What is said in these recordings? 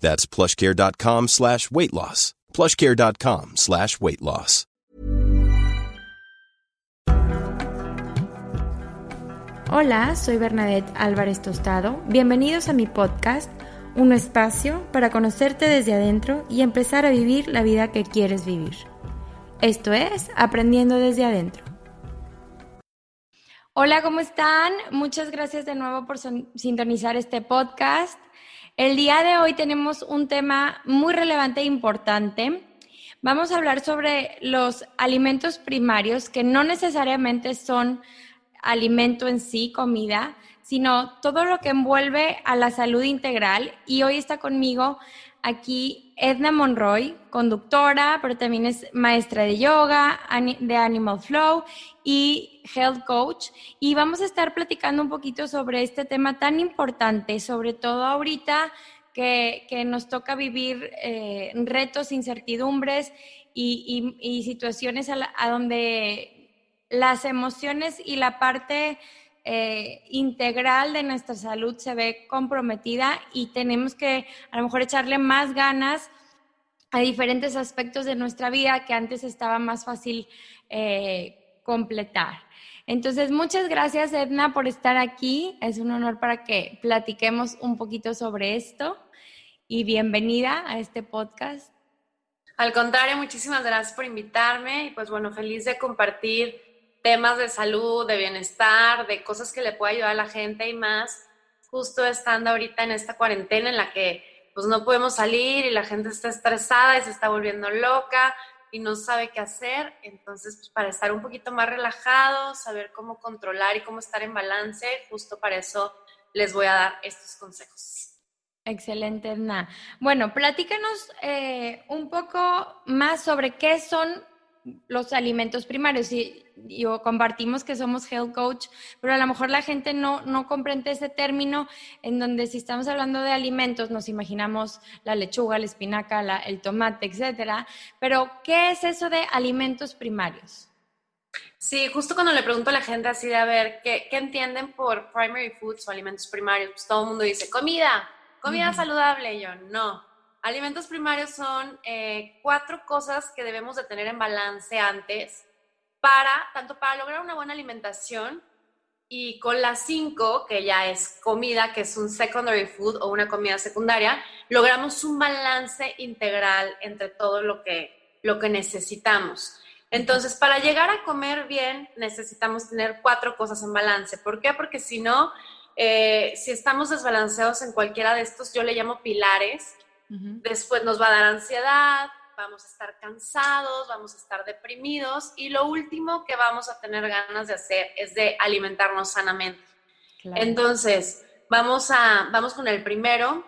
That's plushcare.com slash weight loss. plushcare.com slash weight loss. Hola, soy Bernadette Álvarez Tostado. Bienvenidos a mi podcast, un espacio para conocerte desde adentro y empezar a vivir la vida que quieres vivir. Esto es Aprendiendo desde adentro. Hola, ¿cómo están? Muchas gracias de nuevo por sintonizar este podcast. El día de hoy tenemos un tema muy relevante e importante. Vamos a hablar sobre los alimentos primarios, que no necesariamente son alimento en sí, comida, sino todo lo que envuelve a la salud integral. Y hoy está conmigo aquí Edna Monroy, conductora, pero también es maestra de yoga, de Animal Flow y health coach. Y vamos a estar platicando un poquito sobre este tema tan importante, sobre todo ahorita que, nos toca vivir eh, retos, incertidumbres y, situaciones a donde las emociones y la parte eh, integral de nuestra salud se ve comprometida y tenemos que a lo mejor echarle más ganas a diferentes aspectos de nuestra vida que antes estaba más fácil eh, completar. Entonces, muchas gracias Edna por estar aquí. Es un honor para que platiquemos un poquito sobre esto y bienvenida a este podcast. Al contrario, muchísimas gracias por invitarme y pues bueno, feliz de compartir temas de salud, de bienestar, de cosas que le pueda ayudar a la gente y más, justo estando ahorita en esta cuarentena en la que pues no podemos salir y la gente está estresada y se está volviendo loca y no sabe qué hacer. Entonces, pues para estar un poquito más relajados, saber cómo controlar y cómo estar en balance, justo para eso les voy a dar estos consejos. Excelente, Edna. Bueno, platícanos eh, un poco más sobre qué son los alimentos primarios. Y yo compartimos que somos health coach, pero a lo mejor la gente no, no comprende ese término en donde si estamos hablando de alimentos nos imaginamos la lechuga, la espinaca, el tomate, etcétera. Pero, ¿qué es eso de alimentos primarios? Sí, justo cuando le pregunto a la gente así de a ver, ¿qué, entienden por primary foods o alimentos primarios? Pues todo el mundo dice, comida, comida saludable. Y yo, no, Alimentos primarios son eh, cuatro cosas que debemos de tener en balance antes para, tanto para lograr una buena alimentación y con las cinco, que ya es comida, que es un secondary food o una comida secundaria, logramos un balance integral entre todo lo que, lo que necesitamos. Entonces, para llegar a comer bien, necesitamos tener cuatro cosas en balance. ¿Por qué? Porque si no, eh, si estamos desbalanceados en cualquiera de estos, yo le llamo pilares, Después nos va a dar ansiedad, vamos a estar cansados, vamos a estar deprimidos y lo último que vamos a tener ganas de hacer es de alimentarnos sanamente. Entonces, vamos, a, vamos con el primero,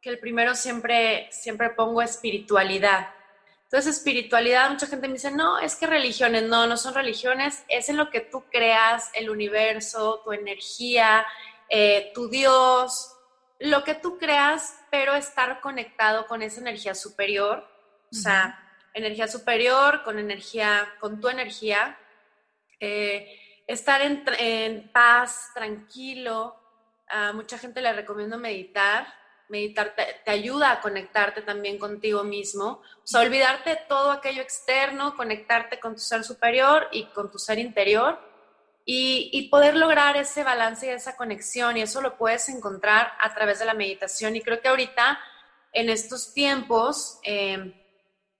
que el primero siempre, siempre pongo espiritualidad. Entonces, espiritualidad, mucha gente me dice, no, es que religiones, no, no son religiones, es en lo que tú creas, el universo, tu energía, eh, tu Dios, lo que tú creas, pero estar conectado con esa energía superior, o sea, energía superior con energía, con tu energía, eh, estar en, paz, tranquilo. A mucha gente le recomiendo meditar. Meditar te, ayuda a conectarte también contigo mismo. O sea, olvidarte de todo aquello externo, conectarte con tu ser superior y con tu ser interior y, poder lograr ese balance y esa conexión. Y eso lo puedes encontrar a través de la meditación. Y creo que ahorita, en estos tiempos, eh,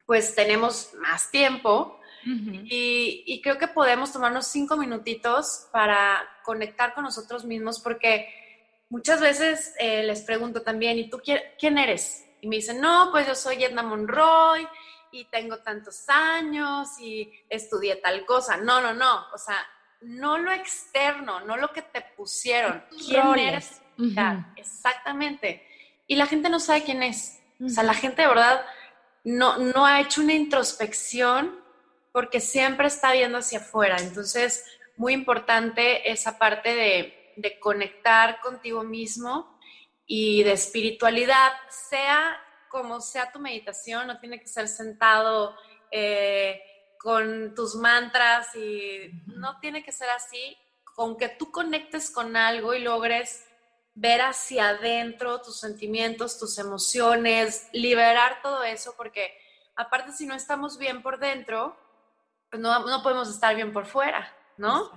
pues tenemos más tiempo y, creo que podemos tomarnos cinco minutitos para conectar con nosotros mismos porque muchas veces eh, les pregunto también, ¿y tú quién eres? Y me dicen, no, pues yo soy Edna Monroy y tengo tantos años y estudié tal cosa. No, no, no. O sea, no lo externo, no lo que te pusieron. ¿Quién eres? exactamente. Y la gente no sabe quién es. O sea, la gente de verdad no, no ha hecho una introspección porque siempre está viendo hacia afuera. Entonces, muy importante esa parte de, conectar contigo mismo y de espiritualidad, sea como sea tu meditación, no tiene que ser sentado eh, con tus mantras y no tiene que ser así, con que tú conectes con algo y logres ver hacia adentro tus sentimientos, tus emociones, liberar todo eso, porque aparte si no estamos bien por dentro, pues no, no podemos estar bien por fuera, ¿no?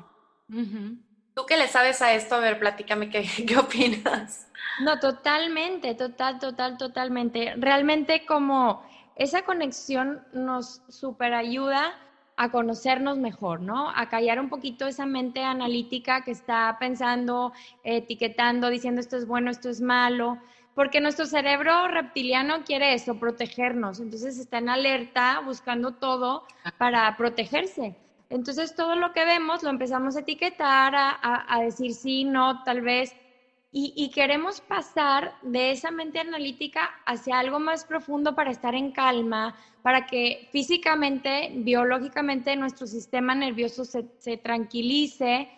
¿Tú qué le sabes a esto? A ver, platícame qué, qué opinas. No, totalmente, total, total, totalmente. Realmente como esa conexión nos super ayuda a conocernos mejor, ¿no? A callar un poquito esa mente analítica que está pensando, etiquetando, diciendo esto es bueno, esto es malo, porque nuestro cerebro reptiliano quiere eso, protegernos. Entonces está en alerta buscando todo para protegerse. Entonces todo lo que vemos lo empezamos a etiquetar, a, decir sí, no, tal vez. Y, queremos pasar de esa mente analítica hacia algo más profundo para estar en calma, para que físicamente, biológicamente nuestro sistema nervioso se, tranquilice.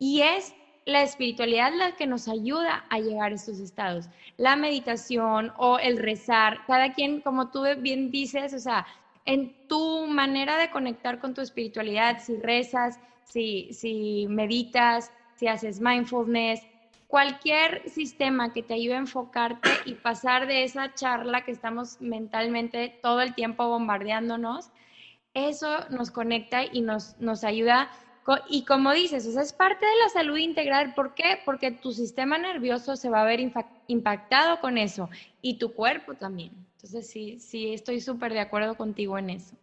Y es la espiritualidad la que nos ayuda a llegar a estos estados. La meditación o el rezar, cada quien, como tú bien dices, o sea, en tu manera de conectar con tu espiritualidad, si rezas, si, si meditas, si haces mindfulness, cualquier sistema que te ayude a enfocarte y pasar de esa charla que estamos mentalmente todo el tiempo bombardeándonos, eso nos conecta y nos, nos ayuda y como dices, o es parte de la salud integral. ¿Por qué? Porque tu sistema nervioso se va a ver impactado con eso y tu cuerpo también. Entonces, sí, sí, estoy súper de acuerdo contigo en eso.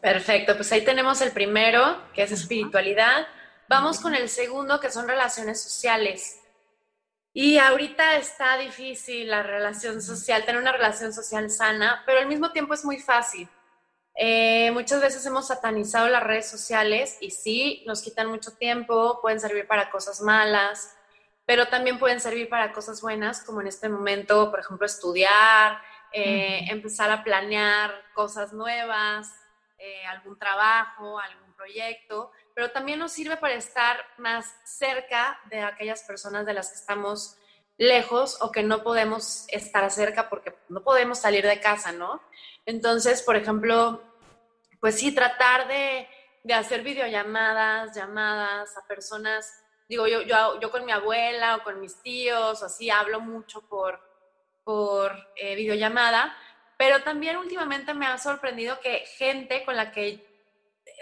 Perfecto, pues ahí tenemos el primero, que es espiritualidad. Vamos con el segundo, que son relaciones sociales. Y ahorita está difícil la relación social, tener una relación social sana, pero al mismo tiempo es muy fácil. Eh, muchas veces hemos satanizado las redes sociales y sí, nos quitan mucho tiempo, pueden servir para cosas malas, pero también pueden servir para cosas buenas, como en este momento, por ejemplo, estudiar, eh, empezar a planear cosas nuevas, eh, algún trabajo, algún proyecto, pero también nos sirve para estar más cerca de aquellas personas de las que estamos lejos o que no podemos estar cerca porque no podemos salir de casa, ¿no? Entonces, por ejemplo, pues sí, tratar de, hacer videollamadas, llamadas a personas, digo, yo, yo, yo con mi abuela o con mis tíos, así, hablo mucho por, por eh, videollamada, pero también últimamente me ha sorprendido que gente con la que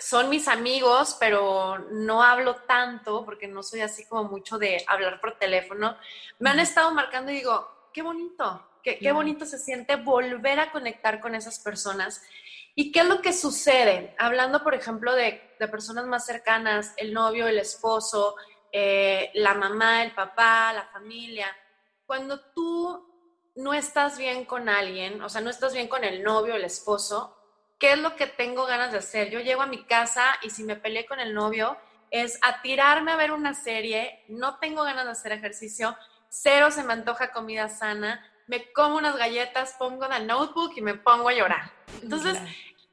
son mis amigos, pero no hablo tanto, porque no soy así como mucho de hablar por teléfono, me han estado marcando y digo, qué bonito, Qué, bonito se siente volver a conectar con esas personas. ¿Y qué es lo que sucede? Hablando, por ejemplo, de, personas más cercanas, el novio, el esposo, eh, la mamá, el papá, la familia. Cuando tú no estás bien con alguien, o sea, no estás bien con el novio, el esposo, ¿qué es lo que tengo ganas de hacer? Yo llego a mi casa y si me peleé con el novio, es a tirarme a ver una serie, no tengo ganas de hacer ejercicio, cero se me antoja comida sana, me como unas galletas, pongo la notebook y me pongo a llorar. Entonces,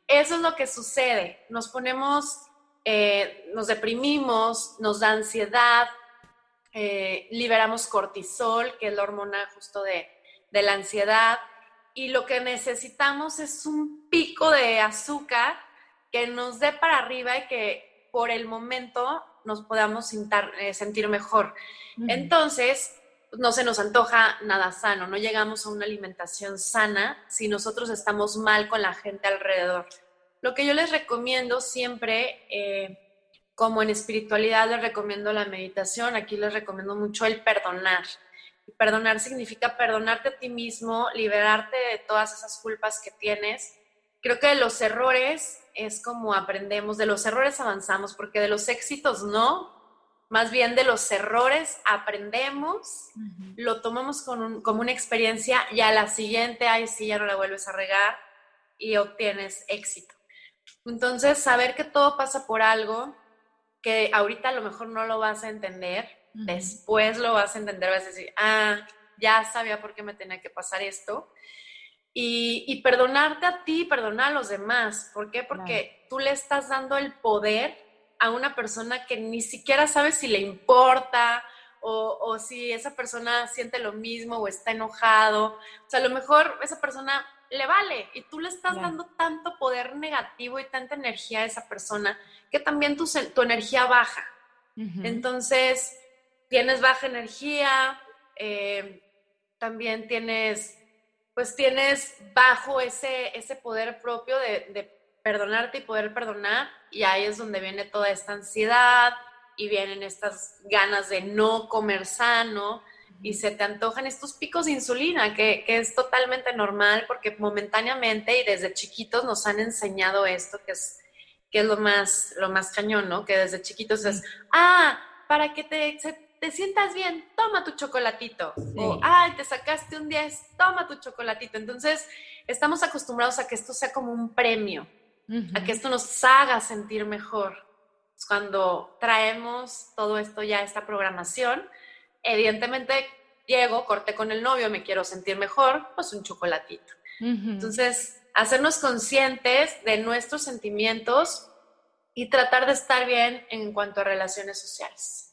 eso es lo que sucede. Nos ponemos, eh, nos deprimimos, nos da ansiedad, eh, liberamos cortisol, que es la hormona justo de, de la ansiedad, y lo que necesitamos es un pico de azúcar que nos dé para arriba y que por el momento nos podamos eh, sentir mejor. Entonces, no se nos antoja nada sano, no llegamos a una alimentación sana si nosotros estamos mal con la gente alrededor. Lo que yo les recomiendo siempre, eh, como en espiritualidad les recomiendo la meditación, aquí les recomiendo mucho el perdonar. Perdonar significa perdonarte a ti mismo, liberarte de todas esas culpas que tienes. Creo que de los errores es como aprendemos, de los errores avanzamos, porque de los éxitos no, más bien de los errores aprendemos, lo tomamos como una experiencia y a la siguiente, ay, sí, ya no la vuelves a regar y obtienes éxito. Entonces, saber que todo pasa por algo, que ahorita a lo mejor no lo vas a entender, después lo vas a entender, vas a decir, ah, ya sabía por qué me tenía que pasar esto. Y, perdonarte a ti, perdonar a los demás. ¿Por qué? Porque tú le estás dando el poder a una persona que ni siquiera sabes si le importa o, o, si esa persona siente lo mismo o está enojado. O sea, a lo mejor esa persona le vale y tú le estás dando tanto poder negativo y tanta energía a esa persona que también tu, tu energía baja. Entonces, tienes baja energía, eh, también tienes, pues tienes bajo ese, ese poder propio de, de perdonarte y poder perdonar y ahí es donde viene toda esta ansiedad y vienen estas ganas de no comer sano y se te antojan estos picos de insulina, que, es totalmente normal porque momentáneamente y desde chiquitos nos han enseñado esto, que es, que es lo, más, lo más cañón, ¿no? Que desde chiquitos es, ah, para que te, te sientas bien, toma tu chocolatito. O, ay, te sacaste un 10, toma tu chocolatito. Entonces, estamos acostumbrados a que esto sea como un premio, a que esto nos haga sentir mejor. Cuando traemos todo esto ya, esta programación, evidentemente llego, corté con el novio, me quiero sentir mejor, pues un chocolatito. Entonces, hacernos conscientes de nuestros sentimientos y tratar de estar bien en cuanto a relaciones sociales.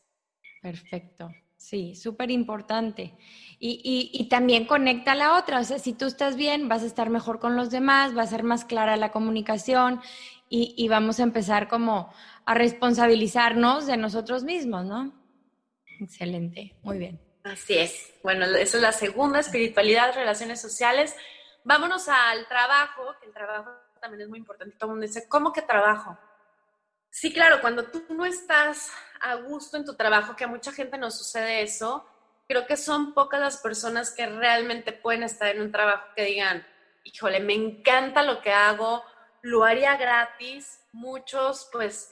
Perfecto. Sí, súper importante. Y, y, también conecta a la otra. O sea, si tú estás bien, vas a estar mejor con los demás, va a ser más clara la comunicación y, y vamos a empezar como a responsabilizarnos de nosotros mismos, ¿no? Excelente, muy bien. Así es. Bueno, eso es la segunda, espiritualidad, relaciones sociales. Vámonos al trabajo, el trabajo también es muy importante. Todo el mundo dice, ¿cómo que trabajo? Sí, claro, cuando tú no estás a gusto en tu trabajo, que a mucha gente nos sucede eso, creo que son pocas las personas que realmente pueden estar en un trabajo que digan, híjole, me encanta lo que hago, lo haría gratis. Muchos, pues,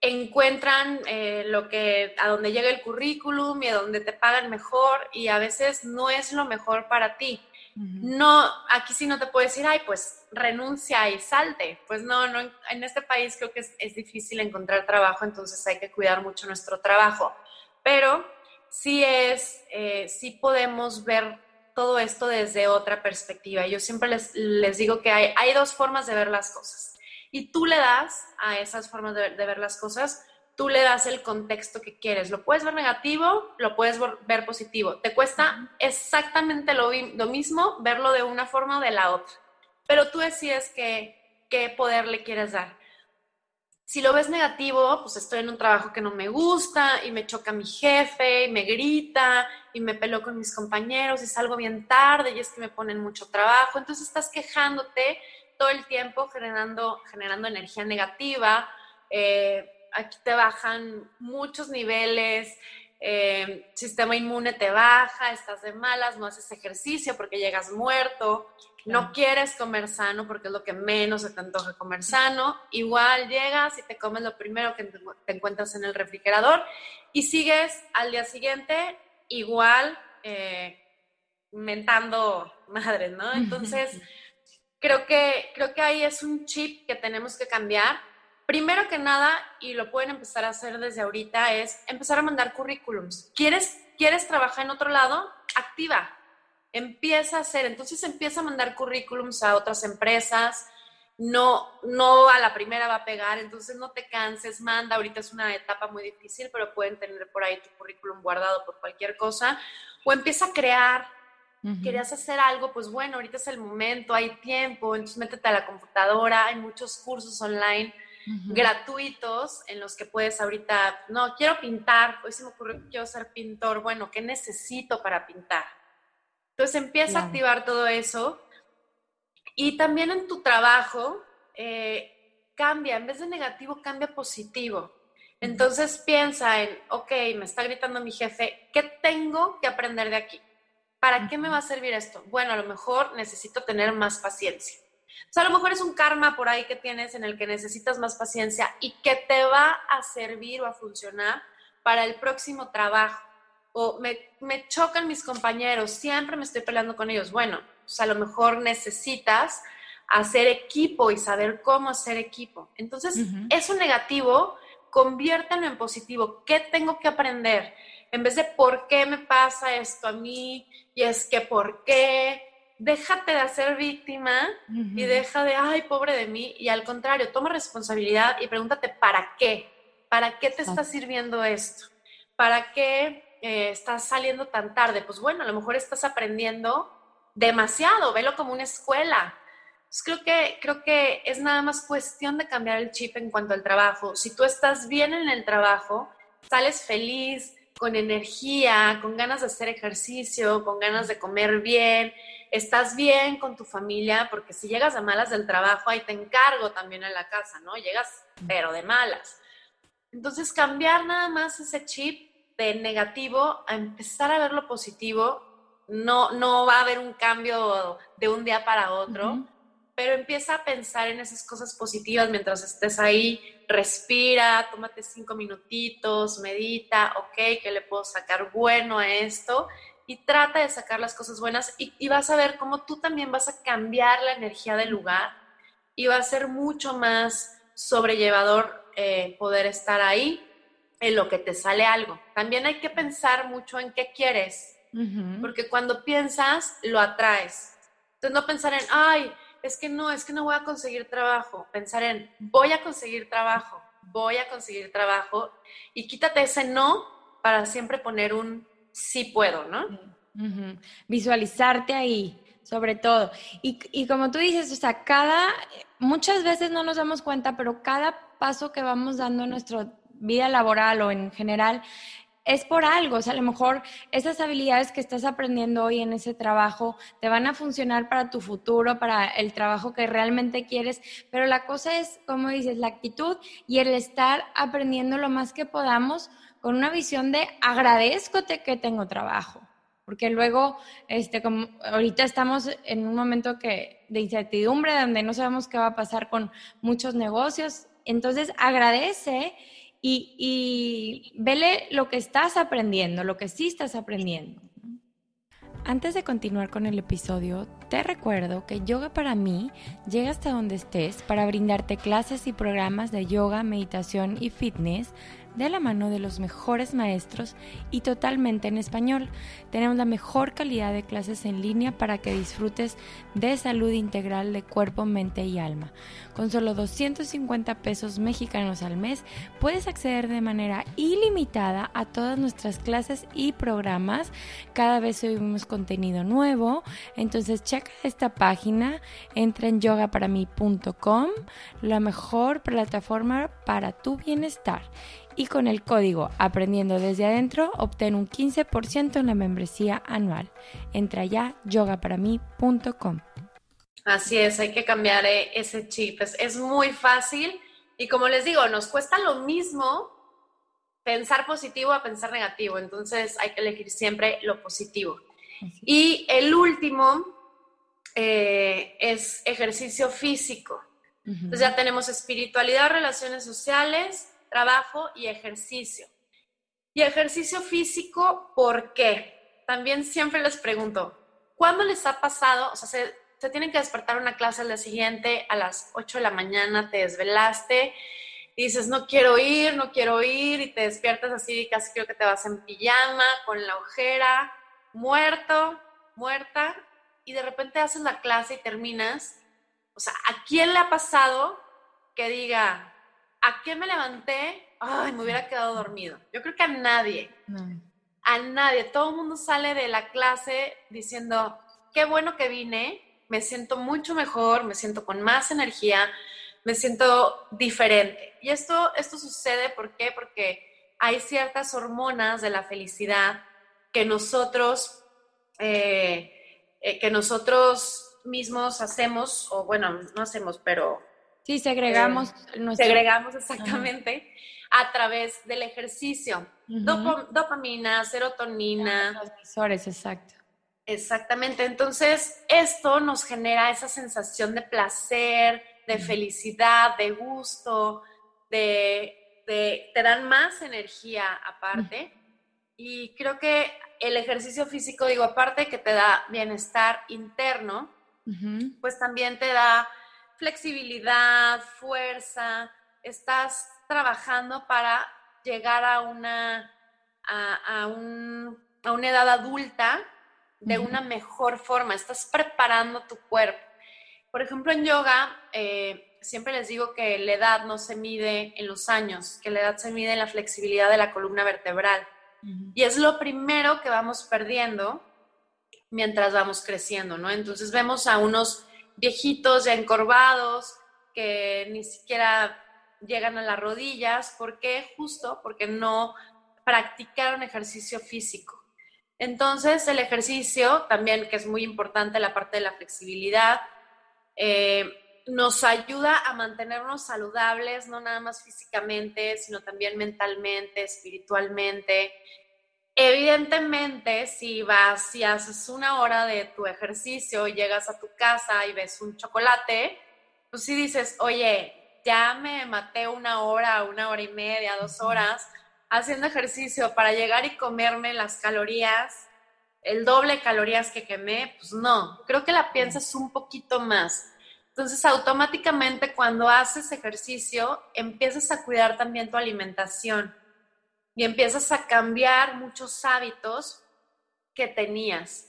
encuentran eh, lo que a donde llega el currículum y a donde te pagan mejor y a veces no es lo mejor para ti. No, aquí sí no te puedo decir, ay, pues renuncia y salte. Pues no, no en este país creo que es, difícil encontrar trabajo, entonces hay que cuidar mucho nuestro trabajo. Pero sí es, eh, sí podemos ver todo esto desde otra perspectiva. Yo siempre les, les digo que hay, hay dos formas de ver las cosas y tú le das a esas formas de, ver las cosas, tú le das el contexto que quieres. Lo puedes ver negativo, lo puedes ver positivo. Te cuesta exactamente lo, mismo verlo de una forma o de la otra, pero tú decides qué, qué poder le quieres dar. Si lo ves negativo, pues estoy en un trabajo que no me gusta y me choca mi jefe y me grita y me peló con mis compañeros y salgo bien tarde y es que me ponen mucho trabajo. Entonces estás quejándote todo el tiempo generando, generando energía negativa. Eh, aquí te bajan muchos niveles, eh, sistema inmune te baja, estás de malas, no haces ejercicio porque llegas muerto, no quieres comer sano porque es lo que menos se te antoja comer sano, igual llegas y te comes lo primero que te encuentras en el refrigerador y sigues al día siguiente igual eh, mentando madres, ¿no? Entonces creo que, creo que ahí es un chip que tenemos que cambiar. Primero que nada, y lo pueden empezar a hacer desde ahorita, es empezar a mandar currículums. ¿Quieres, ¿Quieres trabajar en otro lado? Activa. Empieza a hacer. Entonces empieza a mandar currículums a otras empresas. No, no a la primera va a pegar, entonces no te canses, manda. Ahorita es una etapa muy difícil, pero pueden tener por ahí tu currículum guardado por cualquier cosa. O empieza a crear, querías hacer algo, pues bueno, ahorita es el momento, hay tiempo, entonces métete a la computadora, hay muchos cursos online gratuitos en los que puedes ahorita, no, quiero pintar, hoy se me ocurrió que quiero ser pintor, bueno, ¿qué necesito para pintar? Entonces empieza a activar todo eso y también en tu trabajo eh, cambia, en vez de negativo, cambia positivo. Entonces piensa en, ok, me está gritando mi jefe, ¿qué tengo que aprender de aquí? ¿Para qué me va a servir esto? Bueno, a lo mejor necesito tener más paciencia. O sea, a lo mejor es un karma por ahí que tienes en el que necesitas más paciencia y que te va a servir o a funcionar para el próximo trabajo. O me, me chocan mis compañeros, siempre me estoy peleando con ellos. Bueno, a lo mejor necesitas hacer equipo y saber cómo hacer equipo. Entonces, eso negativo, conviértelo en positivo. ¿Qué tengo que aprender? En vez de por qué me pasa esto a mí y es que por qué, déjate de hacer víctima y deja de, ay, pobre de mí. Y al contrario, toma responsabilidad y pregúntate, ¿para qué? ¿Para qué te está sirviendo esto? ¿Para qué eh, estás saliendo tan tarde? Pues bueno, a lo mejor estás aprendiendo demasiado, velo como una escuela. creo que, creo que es nada más cuestión de cambiar el chip en cuanto al trabajo. Si tú estás bien en el trabajo, sales feliz, con energía, con ganas de hacer ejercicio, con ganas de comer bien, estás bien con tu familia, porque si llegas a malas del trabajo, ahí te encargo también en la casa, ¿no? Llegas, pero de malas. Entonces, cambiar nada más ese chip de negativo a empezar a ver lo positivo no, no va a haber un cambio de un día para otro, pero empieza a pensar en esas cosas positivas mientras estés ahí, respira, tómate cinco minutitos, medita, ok, ¿qué le puedo sacar bueno a esto? Y trata de sacar las cosas buenas y, vas a ver cómo tú también vas a cambiar la energía del lugar y va a ser mucho más sobrellevador eh, poder estar ahí en lo que te sale algo. También hay que pensar mucho en qué quieres porque cuando piensas, lo atraes. Entonces, no pensar en, ay, es que no, es que no voy a conseguir trabajo. Pensar en, voy a conseguir trabajo, voy a conseguir trabajo. Y quítate ese no para siempre poner un sí puedo, ¿no? Visualizarte ahí, sobre todo. Y, y como tú dices, o sea, cada, muchas veces no nos damos cuenta, pero cada paso que vamos dando en nuestra vida laboral o en general es por algo, o sea, a lo mejor esas habilidades que estás aprendiendo hoy en ese trabajo te van a funcionar para tu futuro, para el trabajo que realmente quieres, pero la cosa es, como dices, la actitud y el estar aprendiendo lo más que podamos con una visión de agradezcote que tengo trabajo. Porque luego, este, como ahorita estamos en un momento que, de incertidumbre, donde no sabemos qué va a pasar con muchos negocios. Entonces, agradece y, y vele lo que estás aprendiendo, lo que sí estás aprendiendo. Antes de continuar con el episodio, te recuerdo que Yoga para mí llega hasta donde estés para brindarte clases y programas de yoga, meditación y fitness de la mano de los mejores maestros y totalmente en español. Tenemos la mejor calidad de clases en línea para que disfrutes de salud integral de cuerpo, mente y alma. Con solo 250 pesos mexicanos al mes puedes acceder de manera ilimitada a todas nuestras clases y programas. Cada vez subimos contenido nuevo, entonces checa esta página, entra en yogaparamí.com, la mejor plataforma para tu bienestar y con el código Aprendiendo desde adentro obtén un 15% en la membresía anual. Entra ya yogaparamí.com. Así es, hay que cambiar eh, ese chip. Es, muy fácil y como les digo, nos cuesta lo mismo pensar positivo a pensar negativo. Entonces hay que elegir siempre lo positivo. Y el último eh, es ejercicio físico. Entonces ya tenemos espiritualidad, relaciones sociales, trabajo y ejercicio. Y ejercicio físico, ¿por qué? También siempre les pregunto, ¿cuándo les ha pasado? O sea, se, se tienen que despertar una clase al día siguiente a las 8 de la mañana, te desvelaste, y dices, no quiero ir, no quiero ir, y te despiertas así, casi creo que te vas en pijama, con la ojera, muerto, muerta, y de repente haces la clase y terminas. O sea, ¿a quién le ha pasado que diga, ¿a qué me levanté? Ay, me hubiera quedado dormido. Yo creo que a nadie. A nadie. Todo el mundo sale de la clase diciendo, qué bueno que vine, me siento mucho mejor, me siento con más energía, me siento diferente. Y esto, esto sucede, ¿por qué? Porque hay ciertas hormonas de la felicidad que nosotros, eh, eh, que nosotros mismos hacemos, o bueno, no hacemos, pero... Sí, segregamos. Eh, segregamos exactamente a través del ejercicio. dopamina, serotonina. Transmisores, exacto. Exactamente. Entonces, esto nos genera esa sensación de placer, de felicidad, de gusto, de, te dan más energía aparte. Y creo que el ejercicio físico, digo, aparte que te da bienestar interno, pues también te da flexibilidad, fuerza, estás trabajando para llegar a una, a, una edad adulta de una mejor forma, estás preparando tu cuerpo. Por ejemplo, en yoga, eh, siempre les digo que la edad no se mide en los años, que la edad se mide en la flexibilidad de la columna vertebral. Y es lo primero que vamos perdiendo mientras vamos creciendo, ¿no? Entonces vemos a unos viejitos ya encorvados que ni siquiera llegan a las rodillas. ¿Por qué? Justo porque no practicaron ejercicio físico. Entonces, el ejercicio también, que es muy importante la parte de la flexibilidad, eh, nos ayuda a mantenernos saludables, no nada más físicamente, sino también mentalmente, espiritualmente. Evidentemente, si vas, si haces una hora de tu ejercicio y llegas a tu casa y ves un chocolate, pues si dices, oye, ya me maté una hora, una hora y media, dos horas haciendo ejercicio para llegar y comerme las calorías, el doble calorías que quemé, pues no, creo que la piensas un poquito más. Entonces, automáticamente cuando haces ejercicio, empiezas a cuidar también tu alimentación y empiezas a cambiar muchos hábitos que tenías.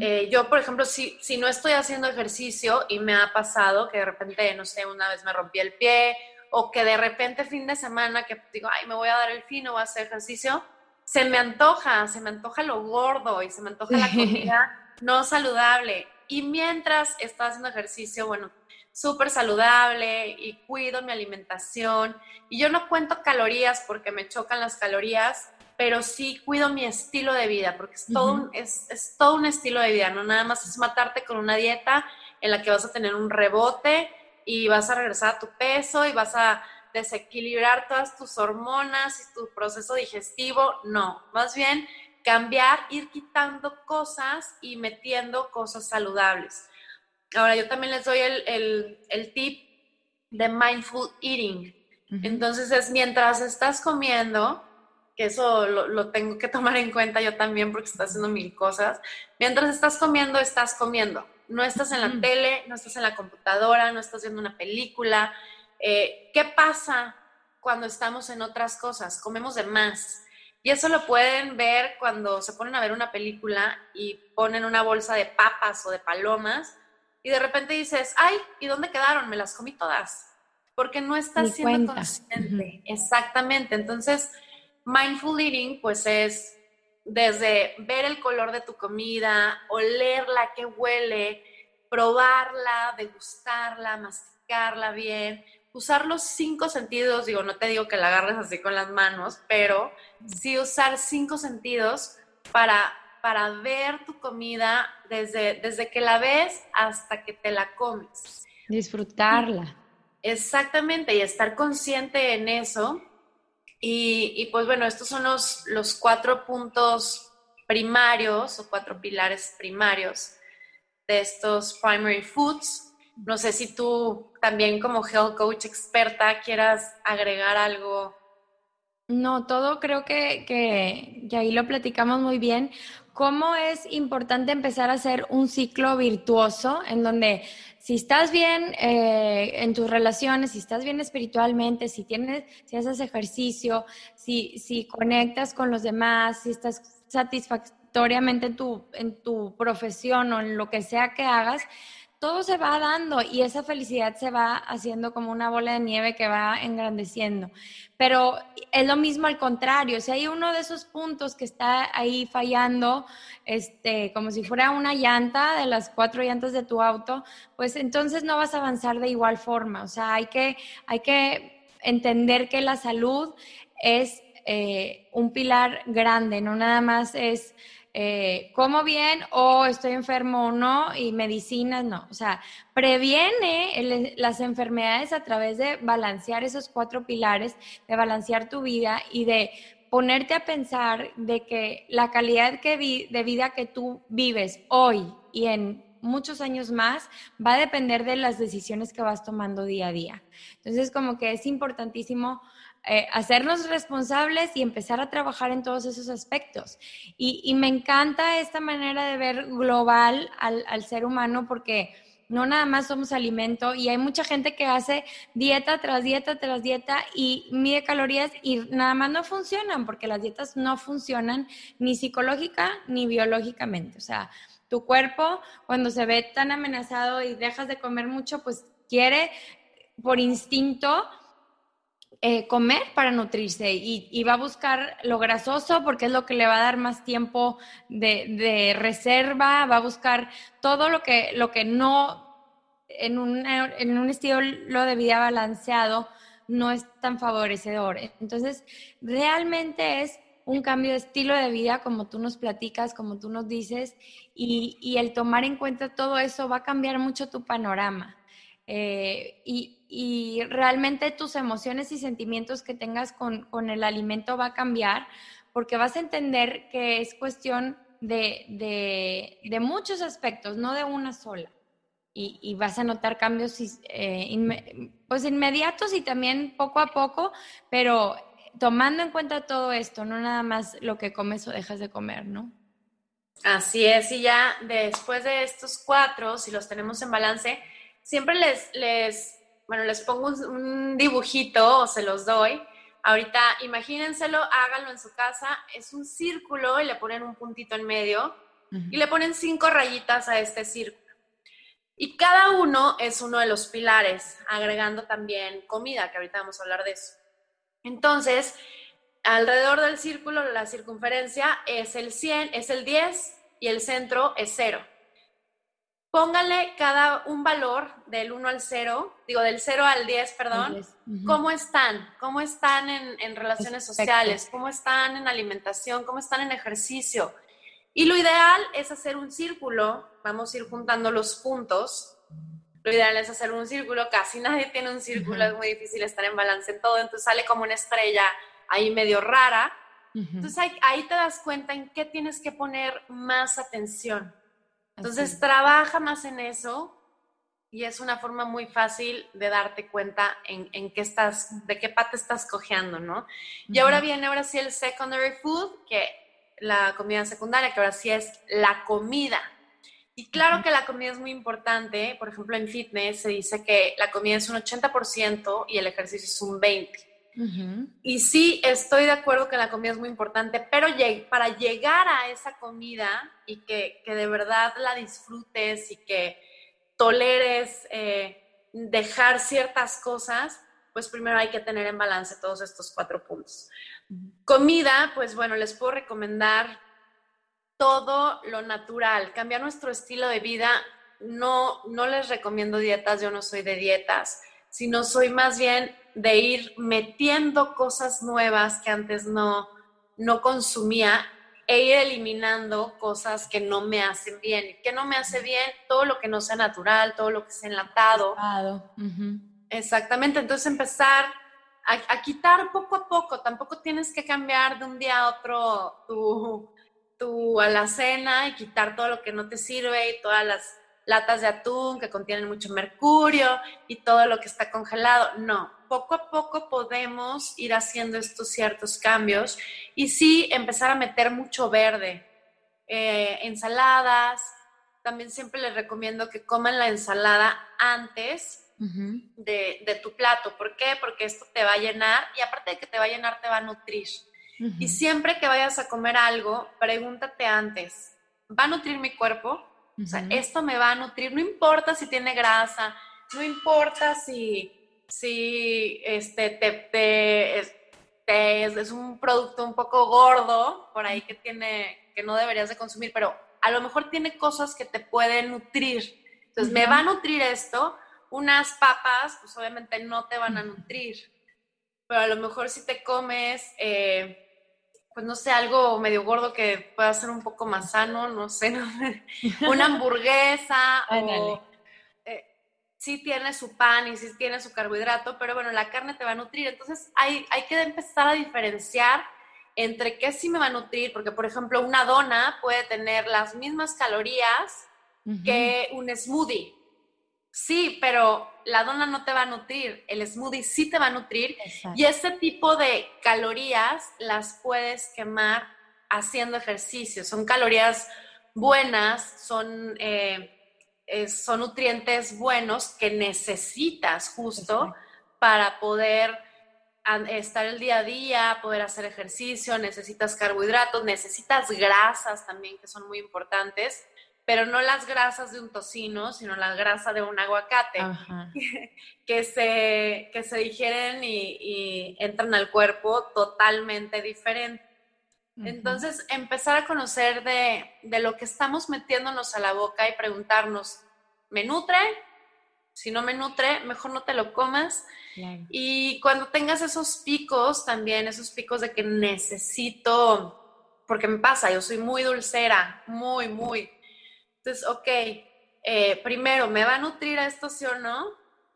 Eh, yo, por ejemplo, si, si no estoy haciendo ejercicio y me ha pasado que de repente, no sé, una vez me rompí el pie o que de repente fin de semana que digo, ay, me voy a dar el fin o voy a hacer ejercicio, se me antoja, se me antoja lo gordo y se me antoja la comida no saludable. Y mientras estás haciendo ejercicio, bueno, súper saludable y cuido mi alimentación. Y yo no cuento calorías porque me chocan las calorías, pero sí cuido mi estilo de vida, porque es todo, un, es, es todo un estilo de vida, no nada más es matarte con una dieta en la que vas a tener un rebote y vas a regresar a tu peso y vas a desequilibrar todas tus hormonas y tu proceso digestivo. No, más bien cambiar, ir quitando cosas y metiendo cosas saludables. Ahora, yo también les doy el, el, tip de mindful eating. Entonces es mientras estás comiendo, que eso lo, tengo que tomar en cuenta yo también porque estás haciendo mil cosas, mientras estás comiendo, estás comiendo. No estás en la tele, no estás en la computadora, no estás viendo una película. Eh, ¿Qué pasa cuando estamos en otras cosas? Comemos de más. Y eso lo pueden ver cuando se ponen a ver una película y ponen una bolsa de papas o de palomas y de repente dices, ay, ¿y dónde quedaron? Me las comí todas. Porque no estás siendo consciente. Exactamente. Entonces, mindful eating, pues es desde ver el color de tu comida, olerla, qué huele, probarla, degustarla, masticarla bien, usar los cinco sentidos, digo, no te digo que la agarres así con las manos, pero sí usar cinco sentidos para, para ver tu comida desde, desde que la ves hasta que te la comes. Disfrutarla. Exactamente, y estar consciente en eso. Y, y pues bueno, estos son los, los cuatro puntos primarios o cuatro pilares primarios de estos primary foods no sé si tú también como health coach experta quieras agregar algo. No, todo creo que, que, ahí lo platicamos muy bien. ¿Cómo es importante empezar a hacer un ciclo virtuoso en donde si estás bien eh, en tus relaciones, si estás bien espiritualmente, si tienes, si haces ejercicio, si, si conectas con los demás, si estás satisfactoriamente en tu, en tu profesión o en lo que sea que hagas, todo se va dando y esa felicidad se va haciendo como una bola de nieve que va engrandeciendo. Pero es lo mismo al contrario, si hay uno de esos puntos que está ahí fallando, este, como si fuera una llanta de las cuatro llantas de tu auto, pues entonces no vas a avanzar de igual forma. O sea, hay que, hay que entender que la salud es eh, un pilar grande, no nada más es eh, como bien o estoy enfermo o no y medicinas no. O sea, previene las enfermedades a través de balancear esos cuatro pilares, de balancear tu vida y de ponerte a pensar de que la calidad de vida que tú vives hoy y en muchos años más va a depender de las decisiones que vas tomando día a día. Entonces, como que es importantísimo eh, hacernos responsables y empezar a trabajar en todos esos aspectos. Y, me encanta esta manera de ver global al, al, ser humano porque no nada más somos alimento y hay mucha gente que hace dieta tras dieta tras dieta y mide calorías y nada más no funcionan porque las dietas no funcionan ni psicológica ni biológicamente. O sea, tu cuerpo cuando se ve tan amenazado y dejas de comer mucho, pues quiere por instinto eh, comer para nutrirse y, va a buscar lo grasoso porque es lo que le va a dar más tiempo de, reserva, va a buscar todo lo que, lo que no en un, en un estilo de vida balanceado no es tan favorecedor. Entonces, realmente es un cambio de estilo de vida, como tú nos platicas, como tú nos dices, y, y el tomar en cuenta todo eso va a cambiar mucho tu panorama. Eh, y, y realmente tus emociones y sentimientos que tengas con, el alimento va a cambiar porque vas a entender que es cuestión de, muchos aspectos, no de una sola. Y, vas a notar cambios eh, pues inmediatos y también poco a poco, pero tomando en cuenta todo esto, no nada más lo que comes o dejas de comer, ¿no? Así es, y ya después de estos cuatro, si los tenemos en balance, siempre les, les bueno, les pongo un, dibujito o se los doy. Ahorita imagínenselo, háganlo en su casa. Es un círculo y le ponen un puntito en medio y le ponen cinco rayitas a este círculo. Y cada uno es uno de los pilares, agregando también comida, que ahorita vamos a hablar de eso. Entonces, alrededor del círculo, la circunferencia es el 100, es el 10 y el centro es 0 póngale cada un valor del 1 al 0, digo del 0 al 10, perdón, cómo están, cómo están en, relaciones sociales, cómo están en alimentación, cómo están en ejercicio. Y lo ideal es hacer un círculo, vamos a ir juntando los puntos. Lo ideal es hacer un círculo, casi nadie tiene un círculo, es muy difícil estar en balance en todo, entonces sale como una estrella ahí medio rara. Entonces ahí, ahí te das cuenta en qué tienes que poner más atención. Entonces, trabaja más en eso y es una forma muy fácil de darte cuenta en, qué estás, de qué pata estás cojeando, ¿no? Y ahora viene, ahora sí, el secondary food, que la comida secundaria, que ahora sí es la comida. Y claro que la comida es muy importante. Por ejemplo, en fitness se dice que la comida es un 80% y el ejercicio es un 20%. Y sí, estoy de acuerdo que la comida es muy importante, pero para llegar a esa comida y que, de verdad la disfrutes y que toleres eh, dejar ciertas cosas, pues primero hay que tener en balance todos estos cuatro puntos. Comida, pues bueno, les puedo recomendar todo lo natural, cambiar nuestro estilo de vida. No, no les recomiendo dietas, yo no soy de dietas, sino soy más bien de ir metiendo cosas nuevas que antes no, no consumía e ir eliminando cosas que no me hacen bien. ¿Qué no me hace bien? Todo lo que no sea natural, todo lo que sea enlatado. Exactamente, entonces empezar a, quitar poco a poco, tampoco tienes que cambiar de un día a otro tu, tu alacena y quitar todo lo que no te sirve y todas las latas de atún que contienen mucho mercurio y todo lo que está congelado. No, poco a poco podemos ir haciendo estos ciertos cambios y sí empezar a meter mucho verde. Eh, ensaladas, también siempre les recomiendo que coman la ensalada antes de, tu plato. ¿Por qué? Porque esto te va a llenar y aparte de que te va a llenar, te va a nutrir. Y siempre que vayas a comer algo, pregúntate antes, ¿va a nutrir mi cuerpo? O sea, esto me va a nutrir, no importa si tiene grasa, no importa si, si este, te, te, es, es, un producto un poco gordo por ahí que tiene, que no deberías de consumir, pero a lo mejor tiene cosas que te pueden nutrir. Entonces, me va a nutrir esto. Unas papas, pues obviamente no te van a nutrir, pero a lo mejor si te comes... Eh, pues no sé, algo medio gordo que pueda ser un poco más sano, no sé, una hamburguesa o eh, sí tiene su pan y sí tiene su carbohidrato, pero bueno, la carne te va a nutrir. Entonces hay, hay que empezar a diferenciar entre qué sí me va a nutrir, porque por ejemplo una dona puede tener las mismas calorías que un smoothie. Sí, pero la dona no te va a nutrir, el smoothie sí te va a nutrir y ese tipo de calorías las puedes quemar haciendo ejercicio. Son calorías buenas, son, eh, son nutrientes buenos que necesitas justo para poder estar el día a día, poder hacer ejercicio, necesitas carbohidratos, necesitas grasas también que son muy importantes pero no las grasas de un tocino, sino la grasa de un aguacate, que, se, que se digieren y, entran al cuerpo totalmente diferente. Entonces, empezar a conocer de, lo que estamos metiéndonos a la boca y preguntarnos, ¿me nutre? Si no me nutre, mejor no te lo comas. Y cuando tengas esos picos también, esos picos de que necesito, porque me pasa, yo soy muy dulcera, muy, muy entonces, ok, eh, primero, ¿me va a nutrir a esto sí o no?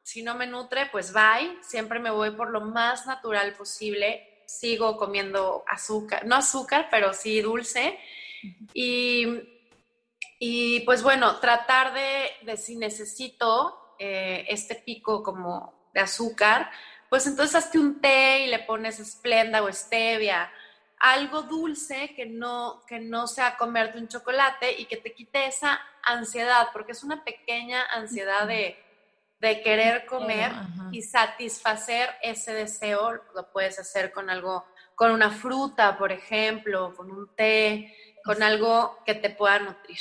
Si no me nutre, pues bye. Siempre me voy por lo más natural posible. Sigo comiendo azúcar, no azúcar, pero sí dulce. Y, y pues bueno, tratar de, de si necesito eh, este pico como de azúcar, pues entonces hazte un té y le pones esplenda o stevia algo dulce que no, que no sea comerte un chocolate y que te quite esa ansiedad, porque es una pequeña ansiedad de, querer comer y satisfacer ese deseo. Lo puedes hacer con algo, con una fruta, por ejemplo, con un té, con algo que te pueda nutrir.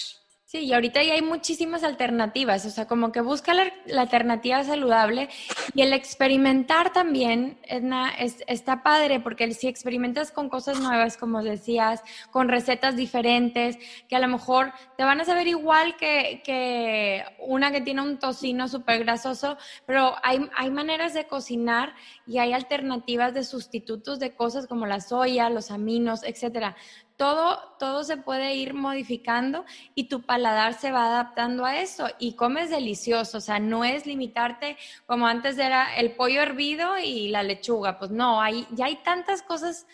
Sí, y ahorita ya hay muchísimas alternativas, o sea, como que busca la, alternativa saludable y el experimentar también, Edna, es, está padre porque si experimentas con cosas nuevas, como decías, con recetas diferentes, que a lo mejor te van a saber igual que, una que tiene un tocino súper grasoso, pero hay, hay maneras de cocinar y hay alternativas de sustitutos de cosas como la soya, los aminos, etcétera todo, todo se puede ir modificando y tu paladar se va adaptando a eso y comes delicioso, o sea, no es limitarte como antes era el pollo hervido y la lechuga, pues no, hay, ya hay tantas cosas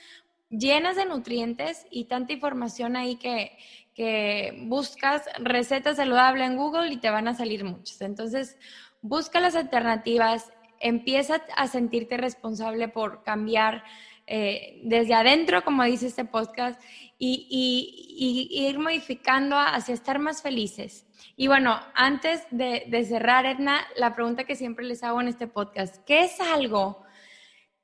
llenas de nutrientes y tanta información ahí que, que buscas recetas saludables en Google y te van a salir muchas. Entonces, busca las alternativas, empieza a sentirte responsable por cambiar eh, desde adentro, como dice este podcast, y, ir modificando hacia estar más felices. Y bueno, antes de, de, cerrar, Edna, la pregunta que siempre les hago en este podcast, ¿qué es algo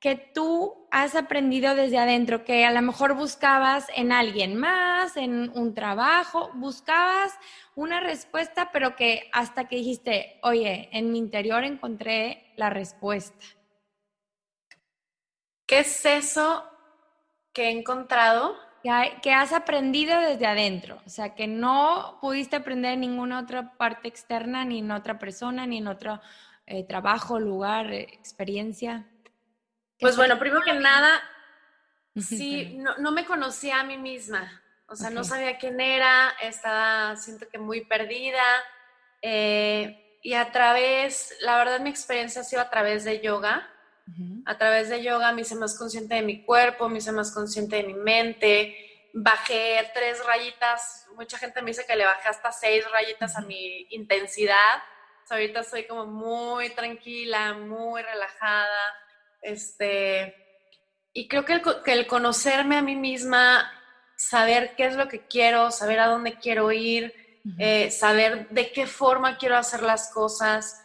que tú has aprendido desde adentro, que a lo mejor buscabas en alguien más, en un trabajo, buscabas una respuesta, pero que hasta que dijiste, oye, en mi interior encontré la respuesta? ¿Qué es eso que he encontrado? Que, has aprendido desde adentro, o sea, que no pudiste aprender en ninguna otra parte externa, ni en otra persona, ni en otro eh, trabajo, lugar, eh, experiencia. Pues bueno, primero que nada, sí, no, me conocía a mí misma, o sea, no sabía quién era, estaba, siento que muy perdida, eh, y a través, la verdad mi experiencia ha sido a través de yoga, a través de yoga me hice más consciente de mi cuerpo, me hice más consciente de mi mente, bajé tres rayitas, mucha gente me dice que le bajé hasta seis rayitas a mi intensidad. ahorita soy como muy tranquila, muy relajada, este, y creo que el, que el conocerme a mí misma, saber qué es lo que quiero, saber a dónde quiero ir, eh, saber de qué forma quiero hacer las cosas,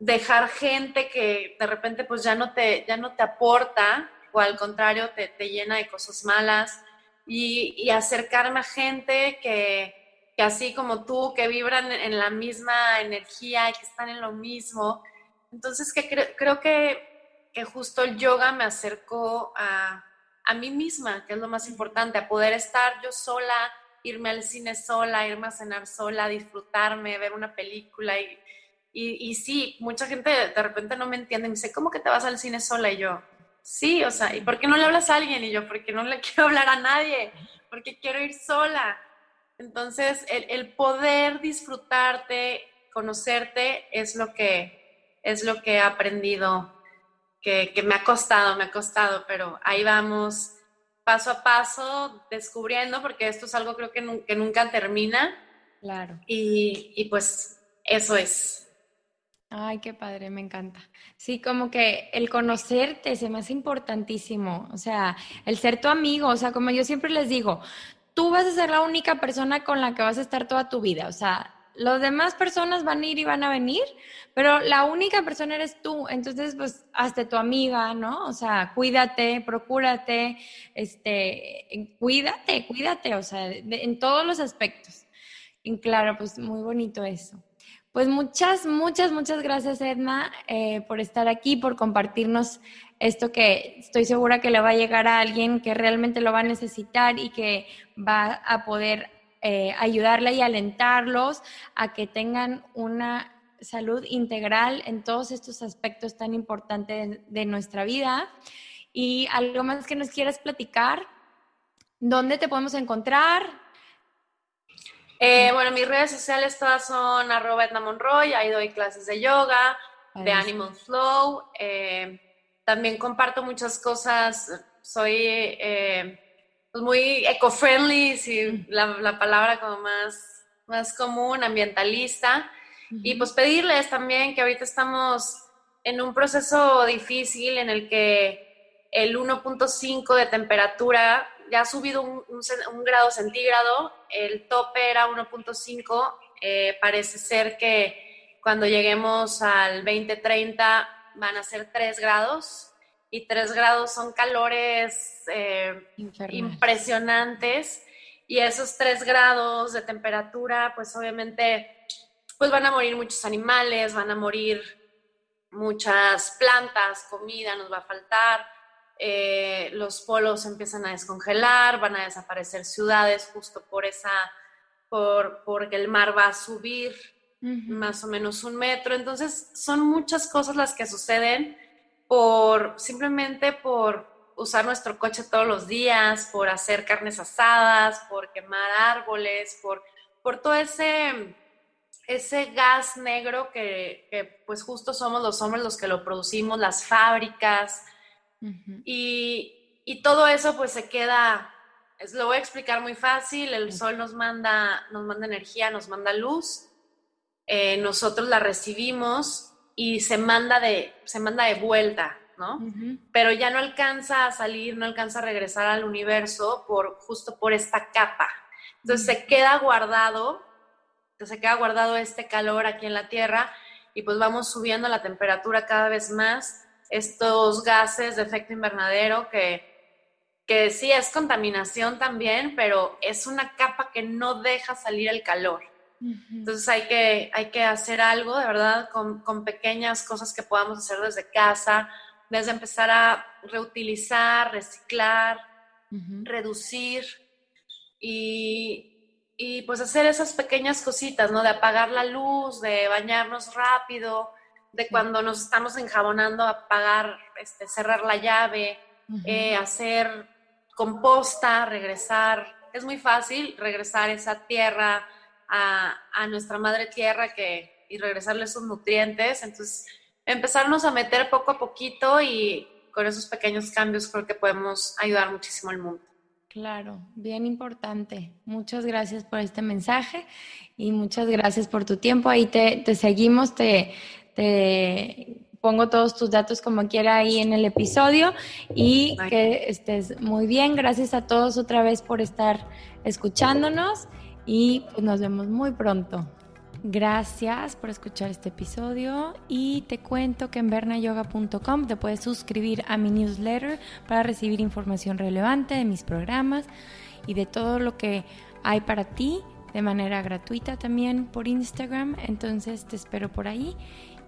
dejar gente que de repente pues ya no te, ya no te aporta o al contrario te, llena de cosas malas y, acercarme a gente que, que así como tú, que vibran en la misma energía, que están en lo mismo. Entonces, que creo que, que justo el yoga me acercó a, a mí misma, que es lo más importante, a poder estar yo sola, irme al cine sola, irme a cenar sola, disfrutarme, ver una película y, y, sí, mucha gente de repente no me entiende, me dice, ¿cómo que te vas al cine sola? Y yo, sí, o sea, ¿y por qué no le hablas a alguien? Y yo, porque no le quiero hablar a nadie, porque quiero ir sola. Entonces, el, poder disfrutarte, conocerte, es lo que, es lo que he aprendido, que, me ha costado, me ha costado, pero ahí vamos paso a paso descubriendo, porque esto es algo creo que, nunca termina. Claro. Y, y pues eso es. Ay, qué padre, me encanta. Sí, como que el conocerte se me hace importantísimo, o sea, el ser tu amigo, o sea, como yo siempre les digo, tú vas a ser la única persona con la que vas a estar toda tu vida, o sea, las demás personas van a ir y van a venir, pero la única persona eres tú, entonces pues hazte tu amiga, ¿no? O sea, cuídate, procúrate, este, cuídate, cuídate, o sea, en todos los aspectos. Y claro, pues muy bonito eso. Pues muchas, muchas, muchas gracias Edna eh, por estar aquí, por compartirnos esto que estoy segura que le va a llegar a alguien que realmente lo va a necesitar y que va a poder eh, ayudarle y alentarlos a que tengan una salud integral en todos estos aspectos tan importantes de, nuestra vida. Y algo más que nos quieras platicar, ¿dónde te podemos encontrar? Eh, bueno, mis redes sociales todas son arroba Edna Monroy, ahí doy clases de yoga, de Animal Flow. Eh, también comparto muchas cosas, soy eh, pues muy eco-friendly, si la, palabra como más, más común, ambientalista. Y pues pedirles también que ahorita estamos en un proceso difícil en el que el 1.5 de temperatura ya ha subido un, grado centígrado, el tope era 1.5, eh, parece ser que cuando lleguemos al 2030 van a ser 3 grados y 3 grados son calores eh, impresionantes y esos 3 grados de temperatura pues obviamente pues van a morir muchos animales, van a morir muchas plantas, comida nos va a faltar eh, los polos empiezan a descongelar, van a desaparecer ciudades justo por esa, por, porque el mar va a subir más o menos un metro. Entonces, son muchas cosas las que suceden por simplemente por usar nuestro coche todos los días, por hacer carnes asadas, por quemar árboles, por, por todo ese, ese gas negro que, que, pues justo somos los hombres los que lo producimos, las fábricas, y, todo eso pues se queda, lo voy a explicar muy fácil, el sol nos manda, nos manda energía, nos manda luz, eh, nosotros la recibimos y se manda de, se manda de vuelta, ¿no? Pero ya no alcanza a salir, no alcanza a regresar al universo por, justo por esta capa. Entonces se queda guardado, se queda guardado este calor aquí en la Tierra y pues vamos subiendo la temperatura cada vez más estos gases de efecto invernadero que, que sí es contaminación también, pero es una capa que no deja salir el calor. Entonces hay que, hay que hacer algo, de verdad, con, con pequeñas cosas que podamos hacer desde casa, desde empezar a reutilizar, reciclar, reducir y, y, pues hacer esas pequeñas cositas, ¿no? De apagar la luz, de bañarnos rápido, de cuando nos estamos enjabonando, apagar, este, cerrar la llave, eh, hacer composta, regresar. Es muy fácil regresar esa tierra a, a, nuestra madre tierra que, y regresarle sus nutrientes. Entonces, empezarnos a meter poco a poquito y con esos pequeños cambios creo que podemos ayudar muchísimo al mundo. Claro, bien importante. Muchas gracias por este mensaje y muchas gracias por tu tiempo. Ahí te, te seguimos, te, te pongo todos tus datos como quiera ahí en el episodio y que estés muy bien. Gracias a todos otra vez por estar escuchándonos y pues nos vemos muy pronto. Gracias por escuchar este episodio y te cuento que en bernayoga.com te puedes suscribir a mi newsletter para recibir información relevante de mis programas y de todo lo que hay para ti de manera gratuita también por Instagram, entonces te espero por ahí